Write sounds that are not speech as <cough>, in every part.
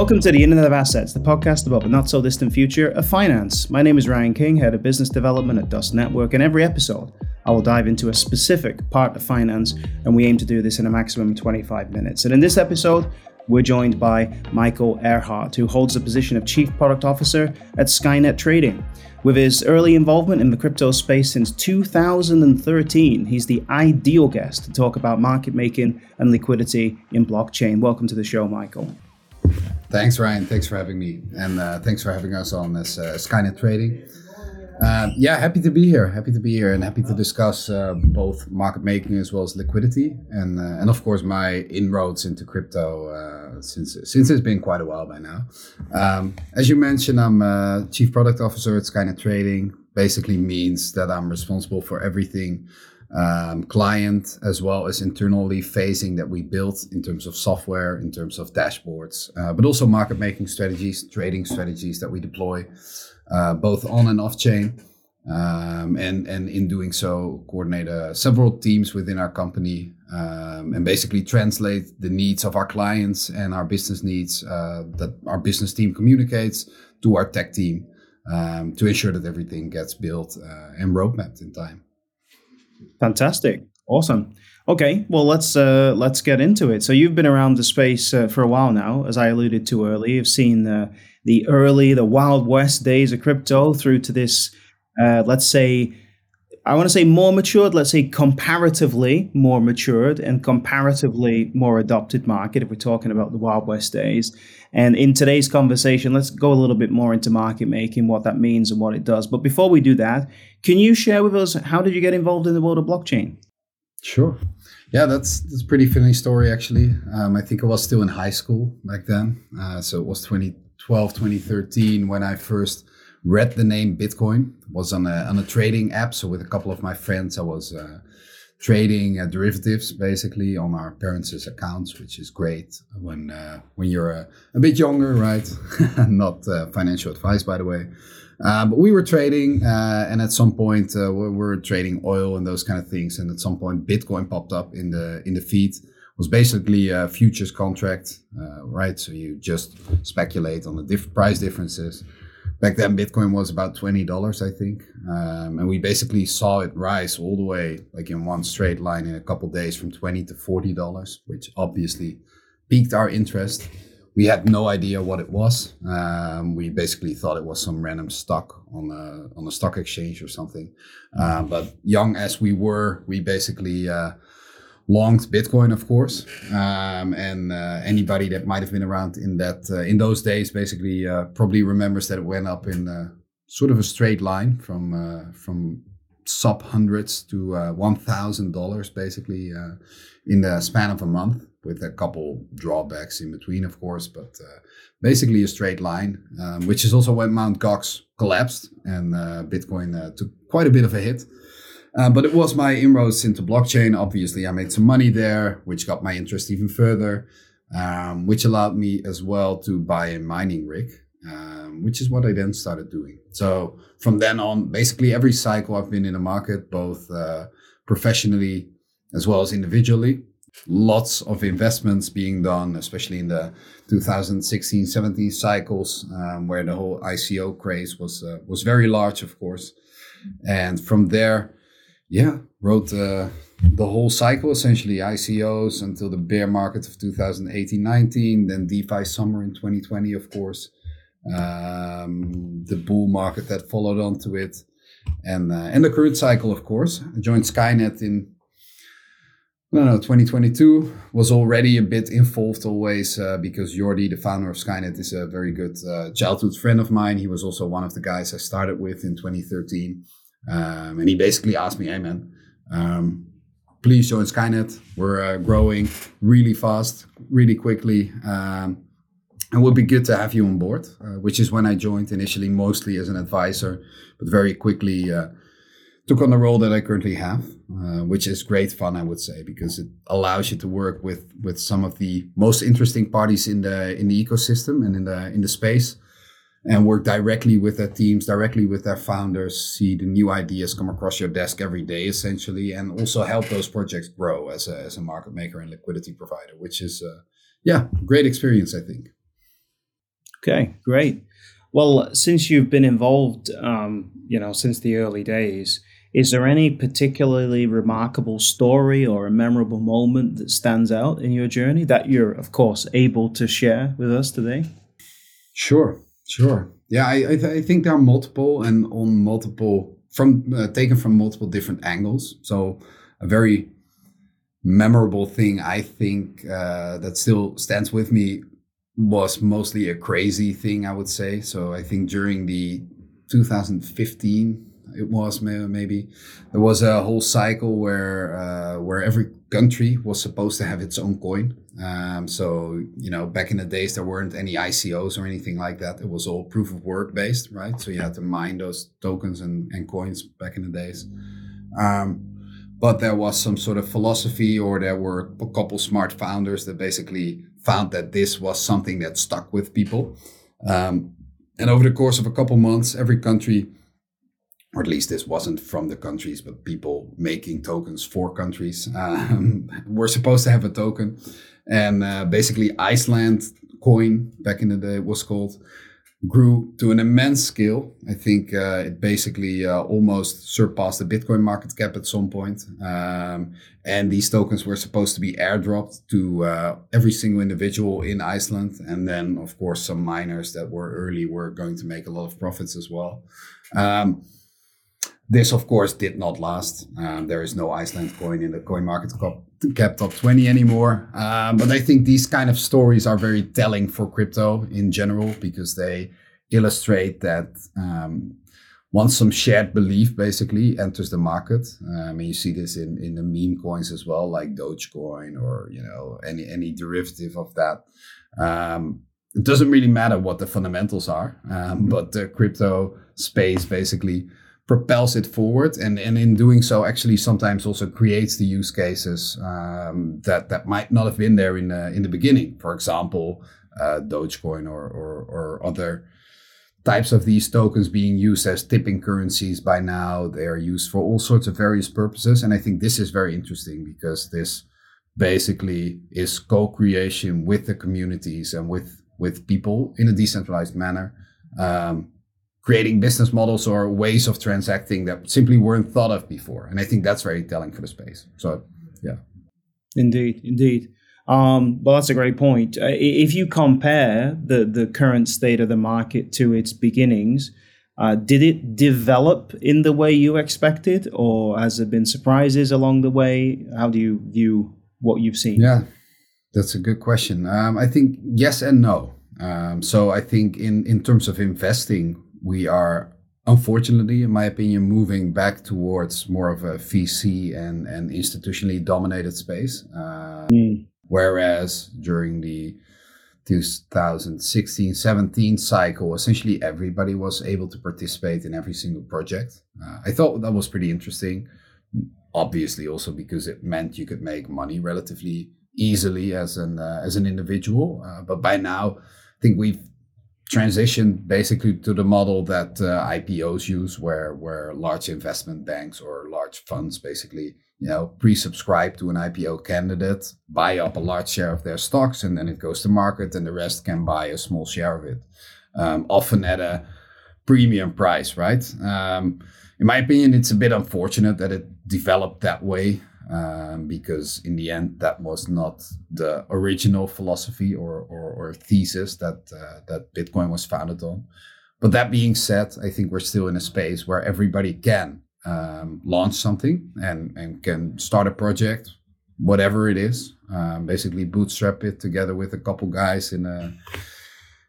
Welcome to the Internet of Assets, the podcast about the not so distant future of finance. My name is Ryan King, head of business development at Dusk Network, and every episode I will dive into a specific part of finance, and we aim to do this in a maximum of 25 minutes. And in this episode, we're joined by Michael Eerhart, who holds the position of Chief Product Officer at Skynet Trading. With his early involvement in the crypto space since 2013, he's the ideal guest to talk about market making and liquidity in blockchain. Welcome to the show, Michael. Thanks, Ryan. Thanks for having me. And uh, thanks for having us on this uh, Skynet Trading. Uh, yeah, happy to be here. Happy to be here, and happy to discuss uh, both market making as well as liquidity, and uh, and of course my inroads into crypto uh, since since it's been quite a while by now. Um, as you mentioned, I'm uh, chief product officer at Skynet Trading. Basically means that I'm responsible for everything um, client as well as internally facing that we built in terms of software, in terms of dashboards, uh, but also market making strategies, trading strategies that we deploy uh, both on and off chain. Um, and and in doing so, coordinate uh, several teams within our company um, and basically translate the needs of our clients and our business needs uh, that our business team communicates to our tech team um, to ensure that everything gets built uh, and roadmapped in time. Fantastic, awesome. Okay, well let's uh, let's get into it. So you've been around the space uh, for a while now, as I alluded to earlier. You've seen the the early, the Wild West days of crypto through to this, uh, let's say, I want to say more matured, let's say comparatively more matured and comparatively more adopted market if we're talking about the Wild West days. And in today's conversation, let's go a little bit more into market making, what that means and what it does. But before we do that, can you share with us how did you get involved in the world of blockchain? Sure. Yeah, that's that's a pretty funny story actually. Um, I think I was still in high school back then, uh, so it was 2012, 2013 when I first read the name Bitcoin. Was on a on a trading app. So with a couple of my friends, I was uh, trading uh, derivatives basically on our parents' accounts, which is great when uh, when you're a, a, bit younger, right? <laughs> Not uh, financial advice, by the way. Uh, but we were trading, uh, and at some point uh, we were trading oil and those kind of things. And at some point, Bitcoin popped up in the in the feed. Was basically a futures contract, uh, right? So you just speculate on the diff- price differences. Back then, Bitcoin was about twenty dollars, I think, um, and we basically saw it rise all the way, like in one straight line, in a couple days, from twenty to forty dollars, which obviously piqued our interest we had no idea what it was. Um, we basically thought it was some random stock on a on a stock exchange or something. Uh, but young as we were, we basically uh, longed Bitcoin, of course. Um, and uh, anybody that might have been around in that uh, in those days, basically, uh, probably remembers that it went up in uh, sort of a straight line from from sub hundreds to one thousand dollars, basically, in the span of a month with a couple drawbacks in between, of course, but uh, basically a straight line, um, which is also when Mount Gox collapsed and uh, Bitcoin uh, took quite a bit of a hit. Uh, but it was my inroads into blockchain. Obviously, I made some money there, which got my interest even further, um, which allowed me as well to buy a mining rig, um, which is what I then started doing. So from then on, basically every cycle I've been in the market, both uh, professionally as well as individually lots of investments being done, especially in the 2016 17 cycles, um, where the whole ICO craze was uh, was very large, of course. And from there, yeah, wrote uh, the whole cycle essentially ICOs until the bear market of 2018 19, then DeFi summer in 2020, of course, um, the bull market that followed onto it. And, uh, and the current cycle, of course. I joined Skynet in no, no, 2022 was already a bit involved always uh, because Jordi, the founder of Skynet, is a very good uh, childhood friend of mine. He was also one of the guys I started with in 2013. Um, and he basically asked me, hey man, um, please join Skynet. We're uh, growing really fast, really quickly. Um, and it would be good to have you on board, uh, which is when I joined initially, mostly as an advisor, but very quickly uh, took on the role that I currently have, uh, which is great fun, I would say, because it allows you to work with with some of the most interesting parties in the in the ecosystem and in the in the space, and work directly with their teams, directly with their founders, see the new ideas come across your desk every day, essentially, and also help those projects grow as a as a market maker and liquidity provider, which is uh, yeah, great experience, I think. Okay, great. Well, since you've been involved, um, you know, since the early days, is there any particularly remarkable story or a memorable moment that stands out in your journey that you're, of course, able to share with us today? Sure, sure. Yeah, I, I, th- I think there are multiple and on multiple from uh, taken from multiple different angles. So a very memorable thing I think uh, that still stands with me was mostly a crazy thing, I would say. So I think during the 2015 it was maybe there was a whole cycle where uh, where every country was supposed to have its own coin. Um, so you know, back in the days there weren't any ICOs or anything like that. It was all proof of work based, right? So you had to mine those tokens and, and coins back in the days. Um, but there was some sort of philosophy, or there were a couple smart founders that basically found that this was something that stuck with people. Um, and over the course of a couple months, every country or at least this wasn't from the countries, but people making tokens for countries. <laughs> Um, we're supposed to have a token, and uh, basically Iceland coin back in the day was called grew to an immense scale. I think uh, it basically uh, almost surpassed the Bitcoin market cap at some point. Um, and these tokens were supposed to be airdropped to uh, every single individual in Iceland. And then, of course, some miners that were early were going to make a lot of profits as well. Um, this, of course, did not last. Um, there is no Iceland coin in the coin market cap top 20 anymore. Um, but I think these kind of stories are very telling for crypto in general because they illustrate that um, once some shared belief basically enters the market, um, and you see this in, in the meme coins as well, like Dogecoin or you know any any derivative of that. Um, it doesn't really matter what the fundamentals are, um, but the crypto space basically propels it forward and, and in doing so actually sometimes also creates the use cases um, that that might not have been there in the, in the beginning. For example uh, dogecoin or, or, or other types of these tokens being used as tipping currencies by now. They are used for all sorts of various purposes and i think this is very interesting because this basically is co-creation with the communities and with with people in a decentralized manner. Um, creating business models or ways of transacting that simply weren't thought of before. And I think that's very telling for the space. So, yeah. Indeed, indeed. Um, well, that's a great point. Uh, if you compare the, the current state of the market to its beginnings, uh, did it develop in the way you expected, or has there been surprises along the way? How do you view what you've seen? Yeah, that's a good question. Um, I think yes and no. Um, so I think in in terms of investing, we are unfortunately, in my opinion, moving back towards more of a VC and, and institutionally dominated space. Uh, mm. Whereas during the 2016 17 cycle, essentially everybody was able to participate in every single project. Uh, I thought that was pretty interesting. Obviously, also because it meant you could make money relatively easily as an uh, as an individual. Uh, but by now, I think we've transition basically to the model that uh, IPOs use, where where large investment banks or large funds basically you know pre-subscribe to an IPO candidate, buy up a large share of their stocks, and then it goes to market, and the rest can buy a small share of it, um, often at a premium price, right? Um, in my opinion, it's a bit unfortunate that it developed that way um, because in the end that was not the original philosophy or, or, or thesis that uh, that Bitcoin was founded on. But that being said, I think we're still in a space where everybody can um, launch something and, and can start a project, whatever it is. Um, basically, bootstrap it together with a couple guys in a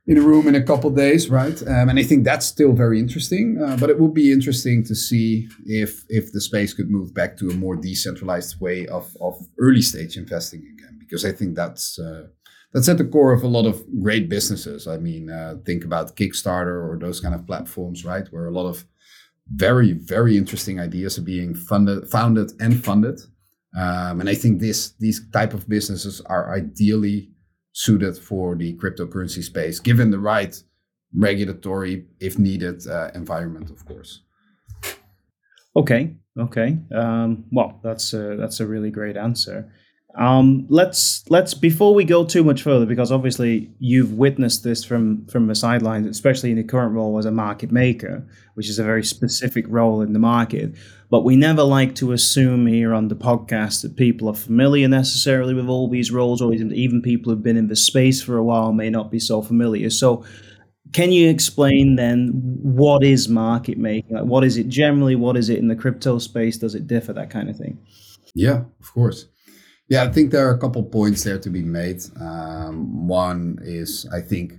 in a room in a couple days, right? Um, and I think that's still very interesting. Uh, but it would be interesting to see if if the space could move back to a more decentralized way of of early stage investing again, because I think that's uh, that's at the core of a lot of great businesses. I mean, uh, think about Kickstarter or those kind of platforms, right, where a lot of very very interesting ideas are being funded, founded, and funded. Um, and I think this these type of businesses are ideally suited for the cryptocurrency space, given the right regulatory, if needed, uh, environment, of course. Okay, okay. Um, well, that's a, that's a really great answer. Um, let's let's before we go too much further, because obviously you've witnessed this from from the sidelines, especially in the current role as a market maker, which is a very specific role in the market. But we never like to assume here on the podcast that people are familiar necessarily with all these roles, or even people who've been in the space for a while may not be so familiar. So, can you explain then what is market making? Like, what is it generally? What is it in the crypto space? Does it differ? That kind of thing. Yeah, of course. Yeah, I think there are a couple points there to be made. Um, one is, I think,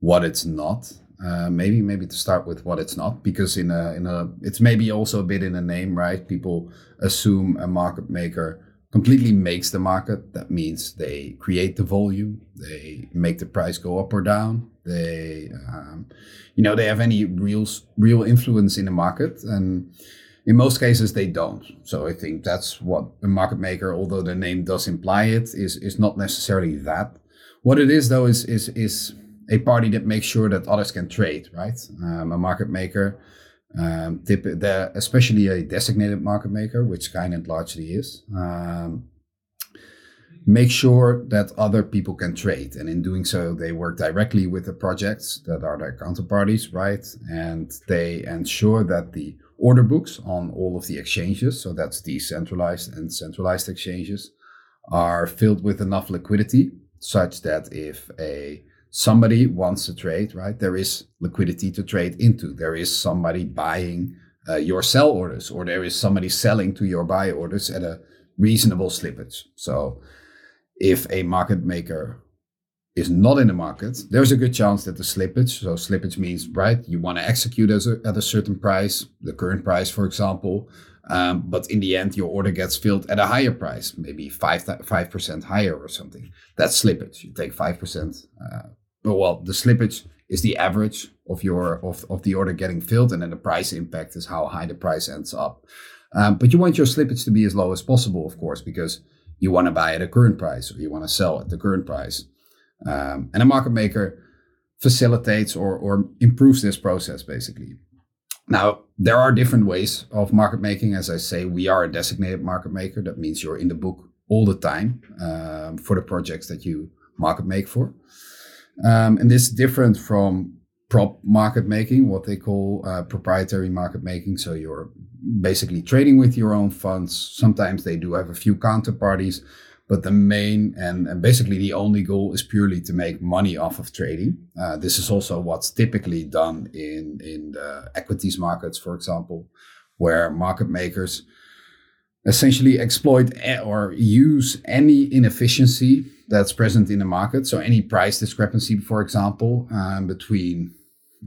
what it's not. Uh, maybe, maybe to start with what it's not, because in a in a it's maybe also a bit in a name, right? People assume a market maker completely makes the market. That means they create the volume, they make the price go up or down. They, um, you know, they have any real real influence in the market, and in most cases they don't. So I think that's what a market maker, although the name does imply it, is is not necessarily that. What it is though is is is a party that makes sure that others can trade, right? Um, a market maker, um, tip, especially a designated market maker, which Skynet largely is. Um, make sure that other people can trade. And in doing so, they work directly with the projects that are their counterparties, right? And they ensure that the order books on all of the exchanges, so that's decentralized and centralized exchanges, are filled with enough liquidity such that if a somebody wants to trade, right, there is liquidity to trade into. There is somebody buying uh, your sell orders, or there is somebody selling to your buy orders at a reasonable slippage. So if a market maker is not in the market, there's a good chance that the slippage, so slippage means, right, you want to execute as a, at a certain price, the current price, for example, um, but in the end, your order gets filled at a higher price, maybe 5, 5% higher or something. That's slippage. You take 5%. Uh, well, the slippage is the average of your of, of the order getting filled, and then the price impact is how high the price ends up. Um, but you want your slippage to be as low as possible, of course, because you want to buy at a current price or you want to sell at the current price. Um, and a market maker facilitates or, or improves this process basically. Now, there are different ways of market making. As I say, we are a designated market maker. That means you're in the book all the time um, for the projects that you market make for. Um, and this is different from prop market making, what they call uh, proprietary market making. So you're basically trading with your own funds. Sometimes they do have a few counterparties, but the main and, and, basically the only goal is purely to make money off of trading. Uh, this is also what's typically done in in the equities markets, for example, where market makers essentially exploit or use any inefficiency that's present in the market. So any price discrepancy, for example, um, between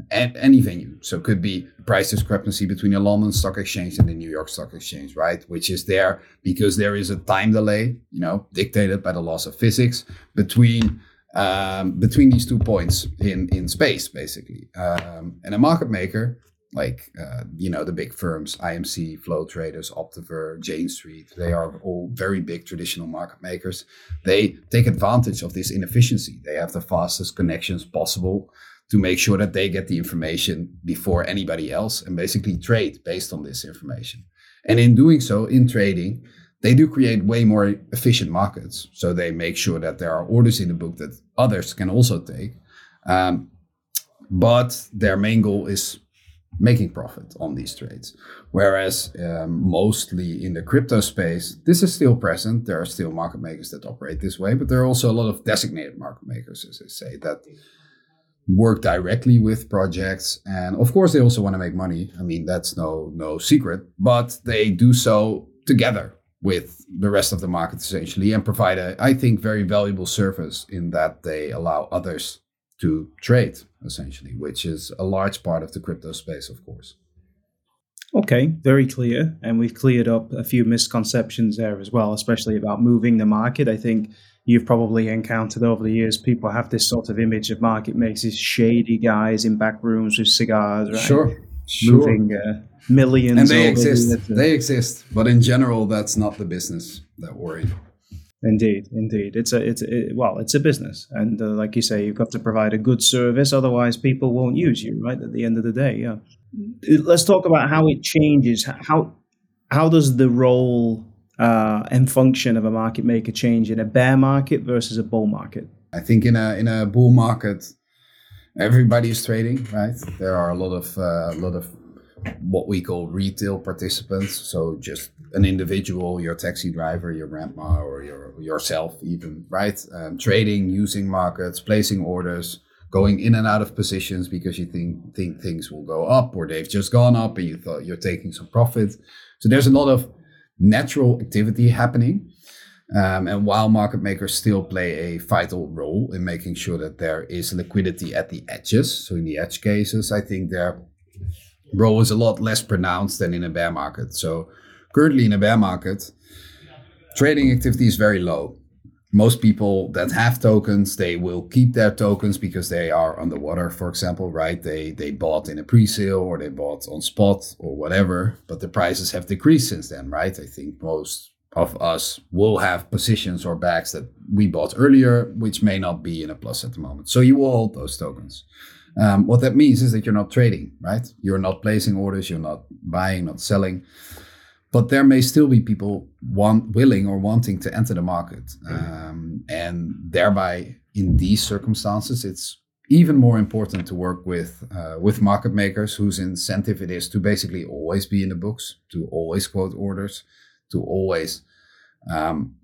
at any venue. So it could be price discrepancy between the London Stock Exchange and the New York Stock Exchange, right? Which is there because there is a time delay, you know, dictated by the laws of physics between um, between these two points in in space, basically. Um, and a market maker, like uh, you know the big firms, IMC, Flow Traders, Optiver, Jane Street, they are all very big traditional market makers. They take advantage of this inefficiency. They have the fastest connections possible to make sure that they get the information before anybody else and basically trade based on this information. And in doing so, in trading, they do create way more efficient markets. So they make sure that there are orders in the book that others can also take. Um, but their main goal is making profit on these trades. Whereas um, mostly in the crypto space, this is still present. There are still market makers that operate this way, but there are also a lot of designated market makers, as I say, that work directly with projects and of course they also want to make money. I mean that's no no secret but they do so together with the rest of the market essentially and provide a i think very valuable service in that they allow others to trade essentially which is a large part of the crypto space of course. Okay very clear and we've cleared up a few misconceptions there as well especially about moving the market. I think you've probably encountered over the years. People have this sort of image of market makers, shady guys in back rooms with cigars, right? Sure. Moving sure. Uh, millions. And they exist. They exist. But in general, that's not the business that we're in. Indeed, indeed, it's a it's a, well, it's a business, and uh, like you say, you've got to provide a good service. Otherwise, people won't use you. Right at the end of the day, yeah. Let's talk about how it changes. How how does the role uh, and function of a market maker change in a bear market versus a bull market? I think in a in a bull market, everybody is trading, right? There are a lot of uh, a lot of what we call retail participants. So just an individual, your taxi driver, your grandma, or your yourself, even right? Um, trading, using markets, placing orders, going in and out of positions because you think think things will go up or they've just gone up and you thought you're taking some profit. So there's a lot of natural activity happening. Um, and while market makers still play a vital role in making sure that there is liquidity at the edges, so in the edge cases, I think their role is a lot less pronounced than in a bear market. So currently in a bear market, trading activity is very low. Most people that have tokens, they will keep their tokens because they are underwater, for example, right? They they bought in a pre-sale or they bought on spot or whatever, but the prices have decreased since then, right? I think most of us will have positions or bags that we bought earlier, which may not be in a plus at the moment. So you will hold those tokens. Um, what that means is that you're not trading, right? You're not placing orders, you're not buying, not selling. But there may still be people want, willing or wanting to enter the market. Um, and thereby, in these circumstances, it's even more important to work with uh, with market makers whose incentive it is to basically always be in the books, to always quote orders, to always um,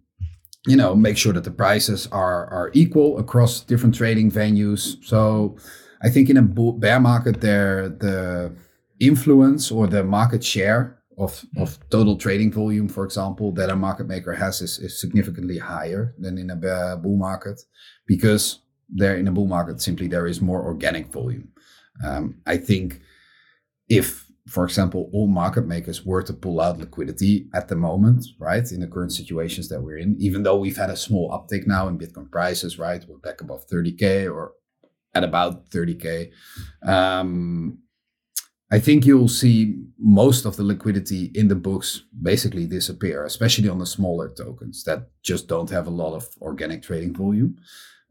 you know make sure that the prices are are equal across different trading venues so i think in a bear market there the influence or the market share of, of total trading volume for example that a market maker has is, is significantly higher than in a bull market because there in a bull market simply there is more organic volume um, i think if for example, all market makers were to pull out liquidity at the moment, right, in the current situations that we're in, even though we've had a small uptick now in Bitcoin prices, right, we're back above 30K or at about 30K. Um, I think you'll see most of the liquidity in the books basically disappear, especially on the smaller tokens that just don't have a lot of organic trading volume,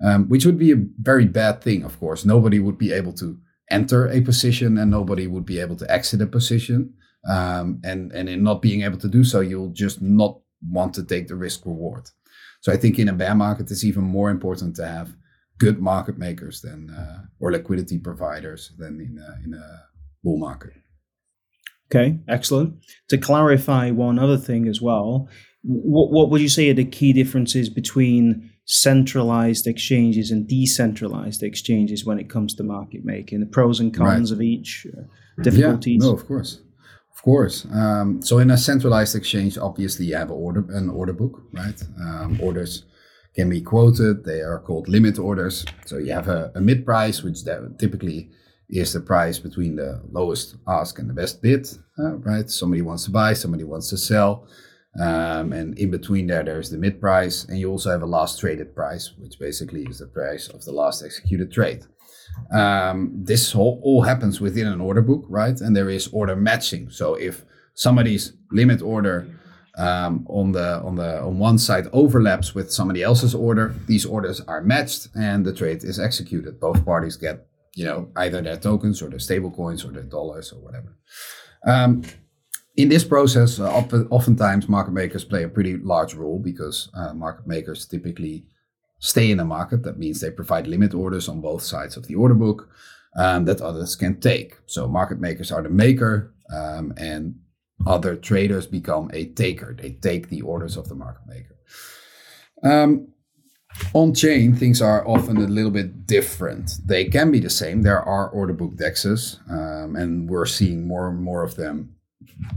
um, which would be a very bad thing, of course. Nobody would be able to enter a position and nobody would be able to exit a position. Um, and, and in not being able to do so, you'll just not want to take the risk reward. So I think in a bear market, it's even more important to have good market makers than uh, or liquidity providers than in a, in a bull market. Okay, excellent. To clarify one other thing as well, what, what would you say are the key differences between centralized exchanges and decentralized exchanges when it comes to market making, the pros and cons right. of each, uh, difficulties. Yeah, no, of course. Of course. Um, so in a centralized exchange, obviously you have order, an order book, right? Um, orders can be quoted. They are called limit orders. So you have a, a mid price, which typically is the price between the lowest ask and the best bid, uh, right? Somebody wants to buy, somebody wants to sell. Um, and in between there, there's the mid price, and you also have a last traded price, which basically is the price of the last executed trade. Um, this all, all, happens within an order book, right? And there is order matching. So if somebody's limit order um, on the on the on one side overlaps with somebody else's order, these orders are matched, and the trade is executed. Both parties get you know either their tokens or their stable coins or their dollars or whatever. Um, in this process, uh, oftentimes market makers play a pretty large role because uh, market makers typically stay in the market. That means they provide limit orders on both sides of the order book um, that others can take. So market makers are the maker, um, and other traders become a taker. They take the orders of the market maker. Um, on chain, things are often a little bit different. They can be the same. There are order book dexes, um, and we're seeing more and more of them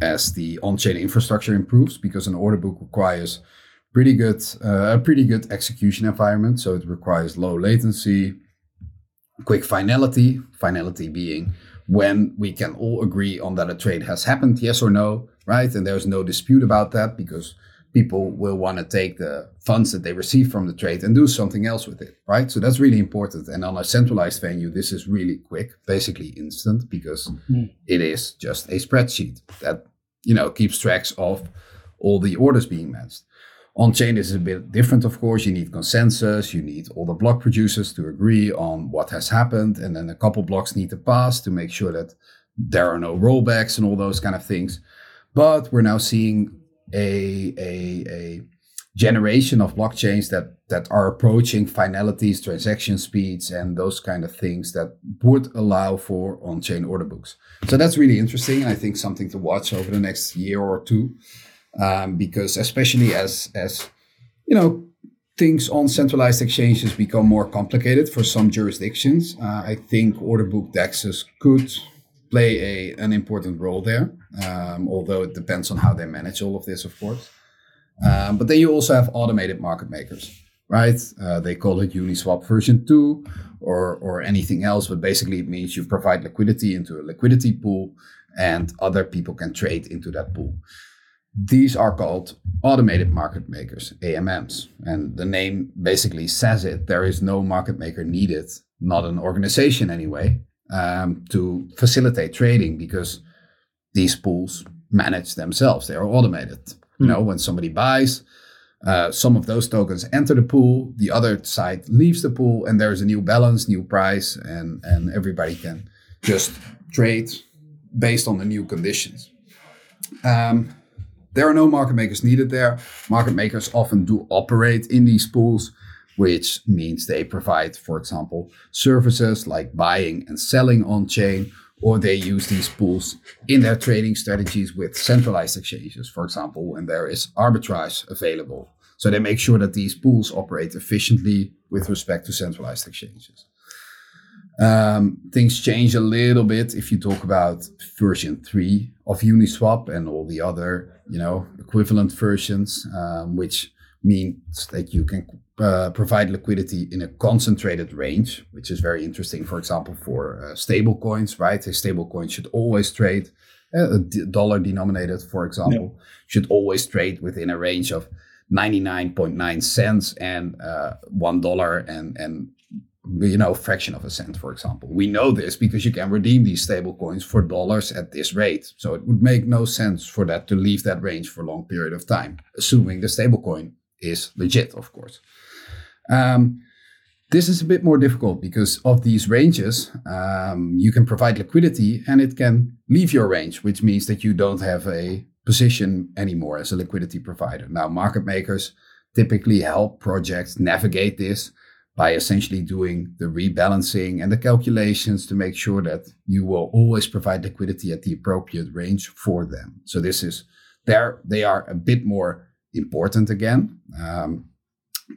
as the on-chain infrastructure improves because an order book requires pretty good uh, a pretty good execution environment so it requires low latency quick finality finality being when we can all agree on that a trade has happened yes or no right and there's no dispute about that because people will want to take the funds that they receive from the trade and do something else with it, right? So that's really important. And on a centralized venue, this is really quick, basically instant, because mm-hmm. it is just a spreadsheet that you know keeps tracks of all the orders being matched. On chain, this is a bit different, of course. You need consensus, you need all the block producers to agree on what has happened, and then a couple blocks need to pass to make sure that there are no rollbacks and all those kind of things. But we're now seeing a, a, a generation of blockchains that that are approaching finalities, transaction speeds, and those kind of things that would allow for on-chain order books. So that's really interesting. And I think something to watch over the next year or two, um, because especially as as you know things on centralized exchanges become more complicated for some jurisdictions, uh, I think order book dexes could play a an important role there. Um, although it depends on how they manage all of this, of course. Um, but then you also have automated market makers, right? Uh, they call it Uniswap version two or, or anything else, but basically it means you provide liquidity into a liquidity pool and other people can trade into that pool. These are called automated market makers, AMMs. And the name basically says it. There is no market maker needed, not an organization anyway, um, to facilitate trading because these pools manage themselves. They are automated. You know, when somebody buys, uh, some of those tokens enter the pool, the other side leaves the pool, and there's a new balance, new price, and and everybody can just trade based on the new conditions. Um, there are no market makers needed there. Market makers often do operate in these pools, which means they provide, for example, services like buying and selling on chain or they use these pools in their trading strategies with centralized exchanges, for example, when there is arbitrage available. So they make sure that these pools operate efficiently with respect to centralized exchanges. Um, things change a little bit if you talk about version three of Uniswap and all the other, you know, equivalent versions, um, which means that you can uh, provide liquidity in a concentrated range, which is very interesting. For example, for uh, stable coins, right? A stable coin should always trade uh, a d- dollar denominated, for example, yeah. should always trade within a range of 99.9 cents and uh, one dollar and and you know fraction of a cent for example we know this because you can redeem these stable coins for dollars at this rate so it would make no sense for that to leave that range for a long period of time assuming the stable coin is legit of course um, this is a bit more difficult because of these ranges. Um, you can provide liquidity and it can leave your range, which means that you don't have a position anymore as a liquidity provider. Now, market makers typically help projects navigate this by essentially doing the rebalancing and the calculations to make sure that you will always provide liquidity at the appropriate range for them. So this is there; they are a bit more important again, um,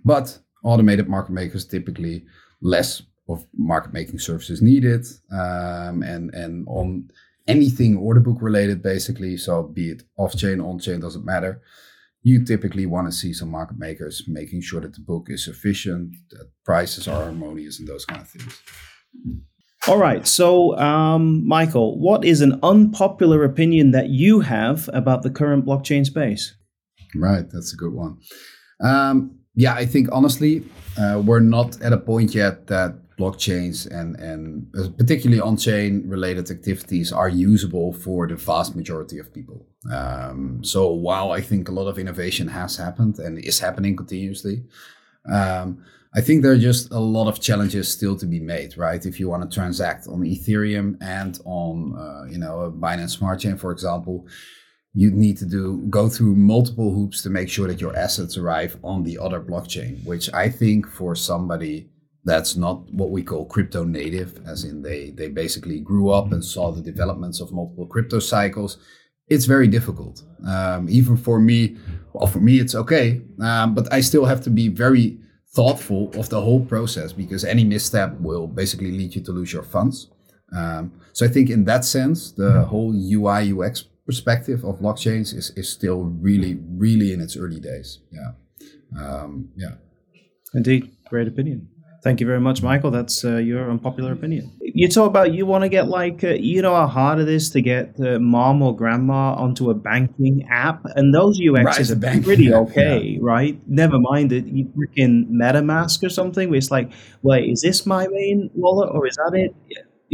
but automated market makers typically less of market making services needed um, and and on anything order book related basically. So be it off chain on chain doesn't matter. You typically want to see some market makers making sure that the book is efficient that prices are harmonious and those kind of things. All right so um, michael what is an unpopular opinion that you have about the current blockchain space? Right that's a good one. Um, yeah, I think honestly, uh, we're not at a point yet that blockchains and and uh, particularly on-chain related activities are usable for the vast majority of people. Um, so while I think a lot of innovation has happened and is happening continuously, um, I think there are just a lot of challenges still to be made, right? If you want to transact on Ethereum and on, uh, you know, a Binance Smart Chain, for example, you need to do go through multiple hoops to make sure that your assets arrive on the other blockchain which i think for somebody that's not what we call crypto native as in they they basically grew up and saw the developments of multiple crypto cycles it's very difficult. Um, even for me well for me it's okay um, but i still have to be very thoughtful of the whole process because any misstep will basically lead you to lose your funds. Um, so i think in that sense the whole ui ux perspective of blockchains is, is still really, really in its early days. Yeah. Um, yeah. Indeed. Great opinion. Thank you very much, Michael. That's uh, your unpopular opinion. You talk about you want to get like, uh, you know, how hard it is to get uh, mom or grandma onto a banking app, and those UXs right, are pretty okay, yeah. right? Never mind it. You freaking MetaMask or something, where it's like, wait, is this my main wallet or is that it?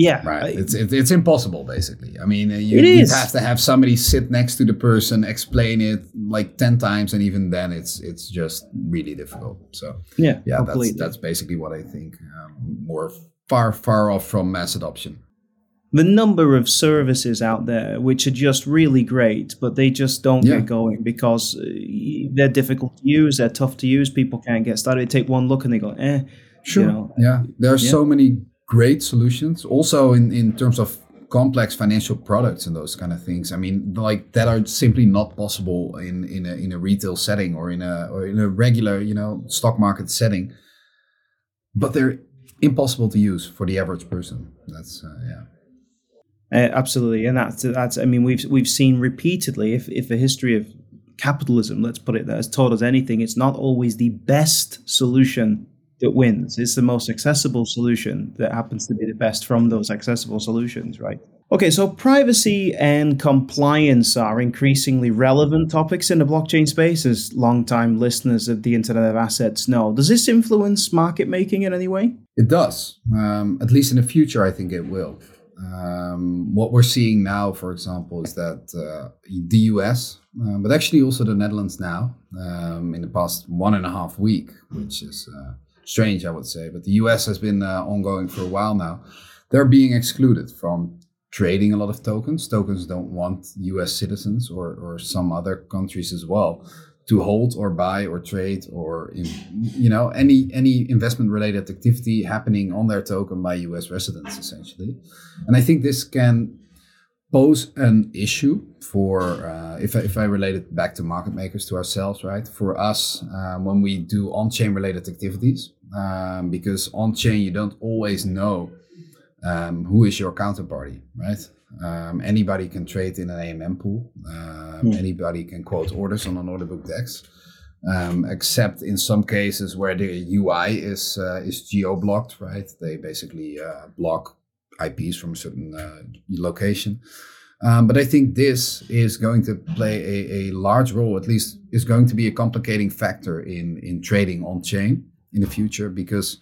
Yeah, right. it's it, it's impossible, basically. I mean, you, you have to have somebody sit next to the person, explain it like ten times, and even then, it's it's just really difficult. So yeah, yeah, that's that's basically what I think. Um, more far far off from mass adoption. the number of services out there which are just really great, but they just don't yeah. get going because uh, they're difficult to use, they're tough to use, people can't get started. They take one look and they go, eh. Sure. You know, yeah. There are yeah. so many great solutions. Also in, in terms of complex financial products and those kind of things. I mean, like that are simply not possible in in a in a retail setting or in a or in a regular, you know, stock market setting. But they're impossible to use for the average person. That's uh, yeah. Uh, absolutely, and that's that's. I mean, we've we've seen repeatedly. If if the history of capitalism, let's put it that, has taught us anything, it's not always the best solution that wins. It's the most accessible solution that happens to be the best from those accessible solutions, right? Okay, so privacy and compliance are increasingly relevant topics in the blockchain space, as long-time listeners of the Internet of Assets know. Does this influence market making in any way? It does. Um, at least in the future, I think it will. Um, what we're seeing now, for example, is that uh, the US, uh, but actually also the Netherlands now, um, in the past one and a half week, which is uh, strange, I would say, but the US has been uh, ongoing for a while now. They're being excluded from trading a lot of tokens. Tokens don't want US citizens or, or some other countries as well to hold or buy or trade or in, you know any any investment related activity happening on their token by US residents essentially. And I think this can pose an issue for uh, if, I, if I relate it back to market makers to ourselves right for us um, when we do on-chain related activities um, because on-chain you don't always know um, who is your counterparty right um, anybody can trade in an AMM pool mm. anybody can quote orders on an order book DEX um, except in some cases where the UI is uh, is geo blocked right they basically uh, block IPs from a certain uh, location. Um, but I think this is going to play a, a, large role, at least is going to be a complicating factor in, in trading on chain in the future because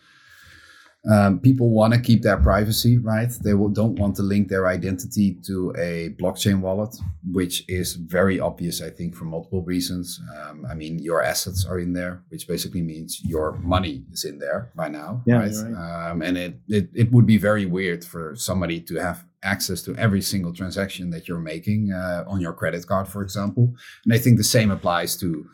um, people want to keep their privacy, right? They will, don't want to link their identity to a blockchain wallet, which is very obvious, I think, for multiple reasons. Um, I mean, your assets are in there, which basically means your money is in there by now, yeah, right? right. Um, and it, it it would be very weird for somebody to have access to every single transaction that you're making uh, on your credit card, for example. And I think the same applies to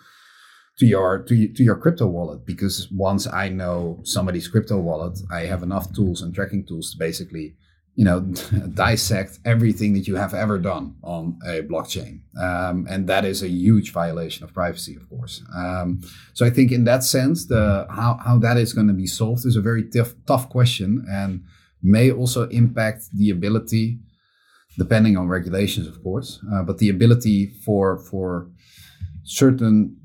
to your to, to your crypto wallet because once I know somebody's crypto wallet, I have enough tools and tracking tools to basically you know <laughs> dissect everything that you have ever done on a blockchain. Um, and that is a huge violation of privacy of course. Um, so i think in that sense the how, how that is going to be solved is a very tough, tough question and may also impact the ability depending on regulations of course uh, but the ability for for certain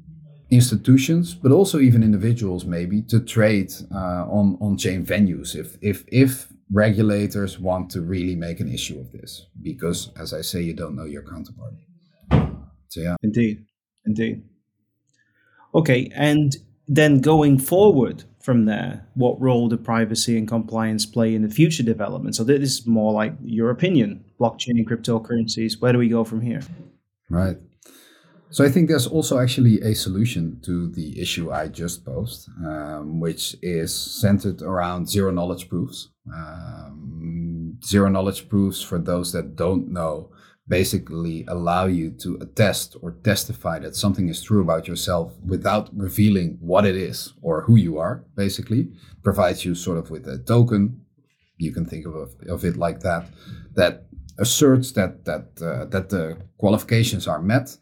institutions, but also even individuals, maybe to trade uh, on on chain venues if if if regulators want to really make an issue of this, because as I say, you don't know your counterparty. So yeah, indeed, indeed. Okay, and then going forward from there, what role do privacy and compliance play in the future development? So this is more like your opinion, blockchain and cryptocurrencies. Where do we go from here? Right. So I think there's also actually a solution to the issue I just posed, um, which is centered around zero knowledge proofs. Um, zero knowledge proofs, for those that don't know, basically allow you to attest or testify that something is true about yourself without revealing what it is or who you are. Basically, provides you sort of with a token. You can think of, of it like that. That asserts that that uh, that the qualifications are met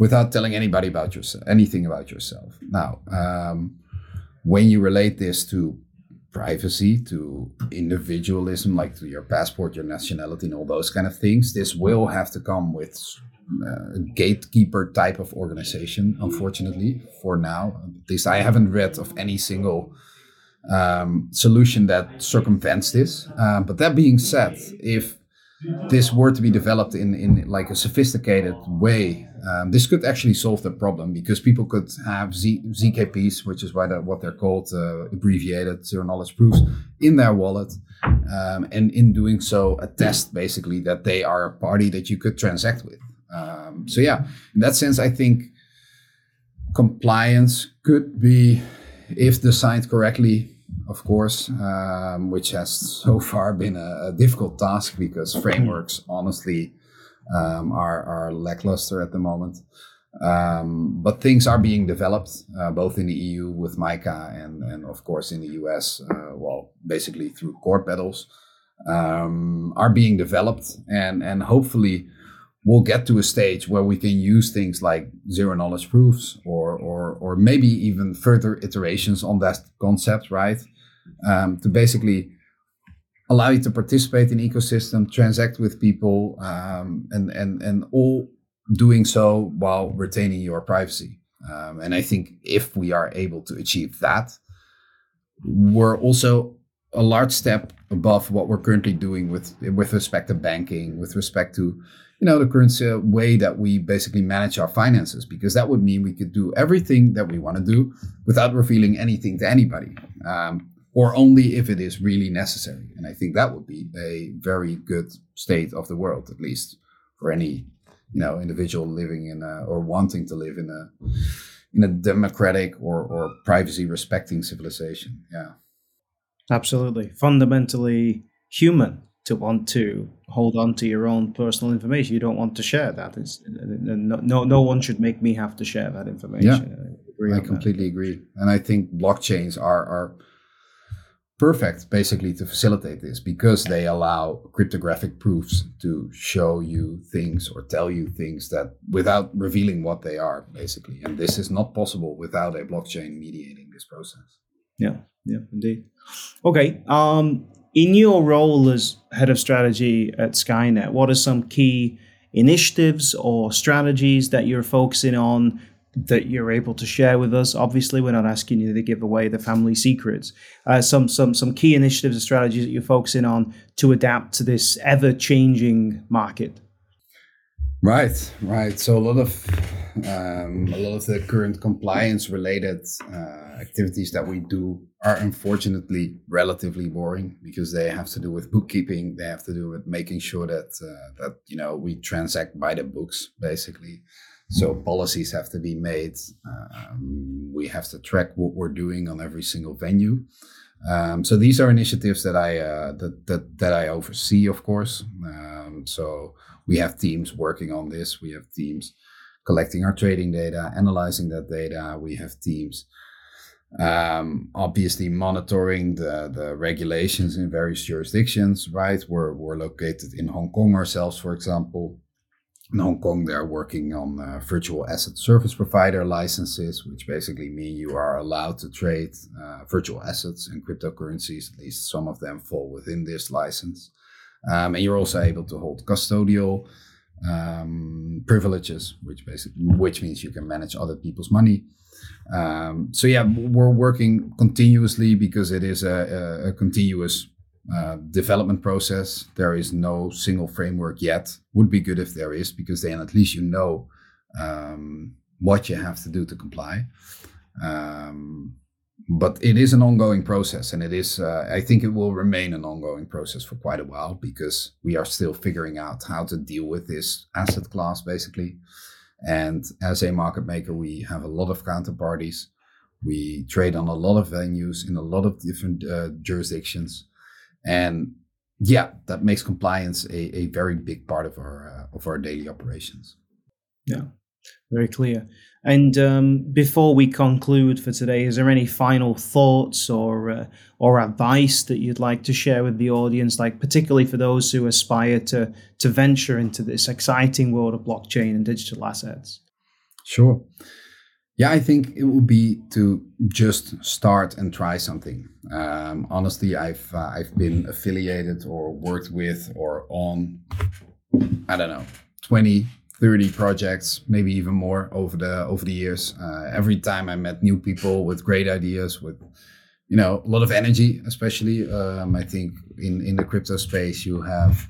without telling anybody about yourself, anything about yourself. Now, um, when you relate this to privacy, to individualism, like to your passport, your nationality, and all those kind of things, this will have to come with uh, a gatekeeper type of organization. Unfortunately, for now, at least I haven't read of any single um, solution that circumvents this. Uh, but that being said, if this were to be developed in, in like a sophisticated way, um, this could actually solve the problem because people could have Z, ZKPs, which is why they're, what they're called, uh, abbreviated zero knowledge proofs, in their wallet. Um, and in doing so, attest basically that they are a party that you could transact with. Um, so, yeah, in that sense, I think compliance could be, if designed correctly, of course, um, which has so far been a, a difficult task because frameworks, honestly, um, are, are lackluster at the moment. Um, but things are being developed uh, both in the EU with MICA and, and of course in the US, uh, well, basically through court battles, um, are being developed and, and hopefully we'll get to a stage where we can use things like zero knowledge proofs or, or, or maybe even further iterations on that concept, right? Um, to basically allow you to participate in ecosystem, transact with people, um, and, and, and all doing so while retaining your privacy. Um, and I think if we are able to achieve that, we're also a large step above what we're currently doing with with respect to banking, with respect to you know the current way that we basically manage our finances, because that would mean we could do everything that we want to do without revealing anything to anybody, um, or only if it is really necessary. And I think that would be a very good state of the world, at least for any you know individual living in a, or wanting to live in a in a democratic or or privacy respecting civilization. Yeah, absolutely, fundamentally human to want to hold on to your own personal information. You don't want to share that. It's, uh, no, no, no one should make me have to share that information. Yeah, I, I completely that. agree. And I think blockchains are are perfect basically to facilitate this because they allow cryptographic proofs to show you things or tell you things that without revealing what they are basically. And this is not possible without a blockchain mediating this process. Yeah yeah indeed. Okay um in your role as head of strategy at skynet what are some key initiatives or strategies that you're focusing on that you're able to share with us. Obviously, we're not asking you to give away the family secrets. Uh, some some some key initiatives and strategies that you're focusing on to adapt to this ever changing market. Right, right. So a lot of um, a lot of the current compliance related uh, activities that we do are unfortunately relatively boring because they have to do with bookkeeping. They have to do with making sure that uh, that you know we transact by the books basically. So policies have to be made. Um, we have to track what we're doing on every single venue. Um, so these are initiatives that I uh, that, that that I oversee, of course. Um, so we have teams working on this. We have teams collecting our trading data, analyzing that data. We have teams um, obviously monitoring the, the regulations in various jurisdictions. Right, we're we're located in Hong Kong ourselves, for example in Hong Kong, they're working on uh, virtual asset service provider licenses, which basically mean you are allowed to trade uh, virtual assets and cryptocurrencies. At least some of them fall within this license. Um, and you're also able to hold custodial um, privileges, which basically which means you can manage other people's money. Um, so yeah, we're working continuously because it is a, a, a continuous uh, development process. There is no single framework yet. Would be good if there is, because then at least you know um, what you have to do to comply. Um, but it is an ongoing process, and it is. Uh, I think it will remain an ongoing process for quite a while because we are still figuring out how to deal with this asset class, basically. And as a market maker, we have a lot of counterparties. We trade on a lot of venues in a lot of different uh, jurisdictions and yeah, that makes compliance a, a very big part of our uh, of our daily operations. Yeah, very clear. And um, before we conclude for today, is there any final thoughts or uh, or advice that you'd like to share with the audience, like particularly for those who aspire to to venture into this exciting world of blockchain and digital assets? Sure. Yeah, I think it would be to just start and try something. Um, honestly, I've uh, I've been affiliated or worked with or on I don't know 20, 30 projects, maybe even more over the over the years. Uh, every time I met new people with great ideas, with you know a lot of energy, especially. Um, I think in in the crypto space, you have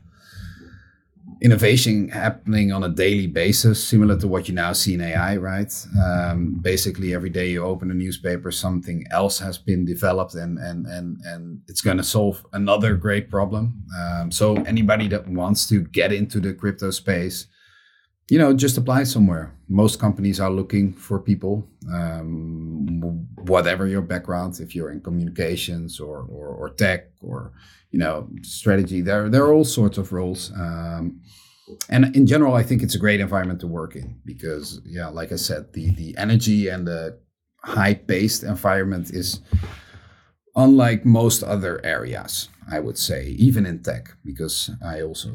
innovation happening on a daily basis, similar to what you now see in AI, right? Um, basically, every day you open a newspaper, something else has been developed, and and and and it's going to solve another great problem. Um, so anybody that wants to get into the crypto space, you know, just apply somewhere. Most companies are looking for people, um, whatever your background. If you're in communications or, or, or tech or you know strategy, there there are all sorts of roles. Um, and in general, I think it's a great environment to work in because, yeah, like I said, the the energy and the high paced environment is unlike most other areas. I would say, even in tech, because I also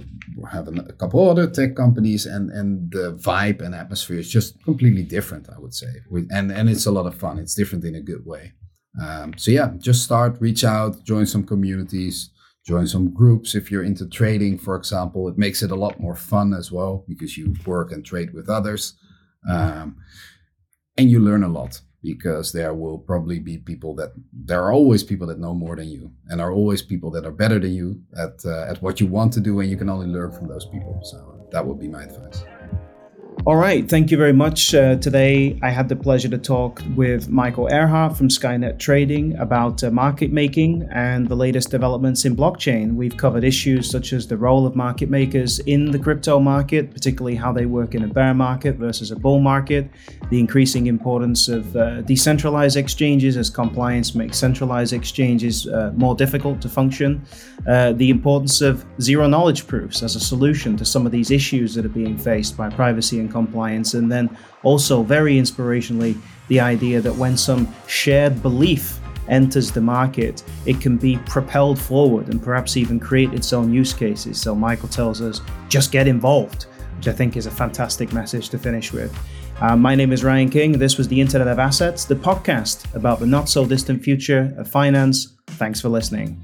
have a couple other tech companies, and and the vibe and atmosphere is just completely different. I would say, and and it's a lot of fun. It's different in a good way. Um, so yeah, just start, reach out, join some communities, join some groups. If you're into trading, for example, it makes it a lot more fun as well because you work and trade with others, um, and you learn a lot because there will probably be people that there are always people that know more than you and are always people that are better than you at uh, at what you want to do and you can only learn from those people so that would be my advice all right, thank you very much. Uh, today, I had the pleasure to talk with Michael Eerhart from Skynet Trading about uh, market making and the latest developments in blockchain. We've covered issues such as the role of market makers in the crypto market, particularly how they work in a bear market versus a bull market, the increasing importance of uh, decentralized exchanges as compliance makes centralized exchanges uh, more difficult to function, uh, the importance of zero knowledge proofs as a solution to some of these issues that are being faced by privacy and compliance. And then also, very inspirationally, the idea that when some shared belief enters the market, it can be propelled forward and perhaps even create its own use cases. So, Michael tells us just get involved, which I think is a fantastic message to finish with. Uh, my name is Ryan King. This was the Internet of Assets, the podcast about the not so distant future of finance. Thanks for listening.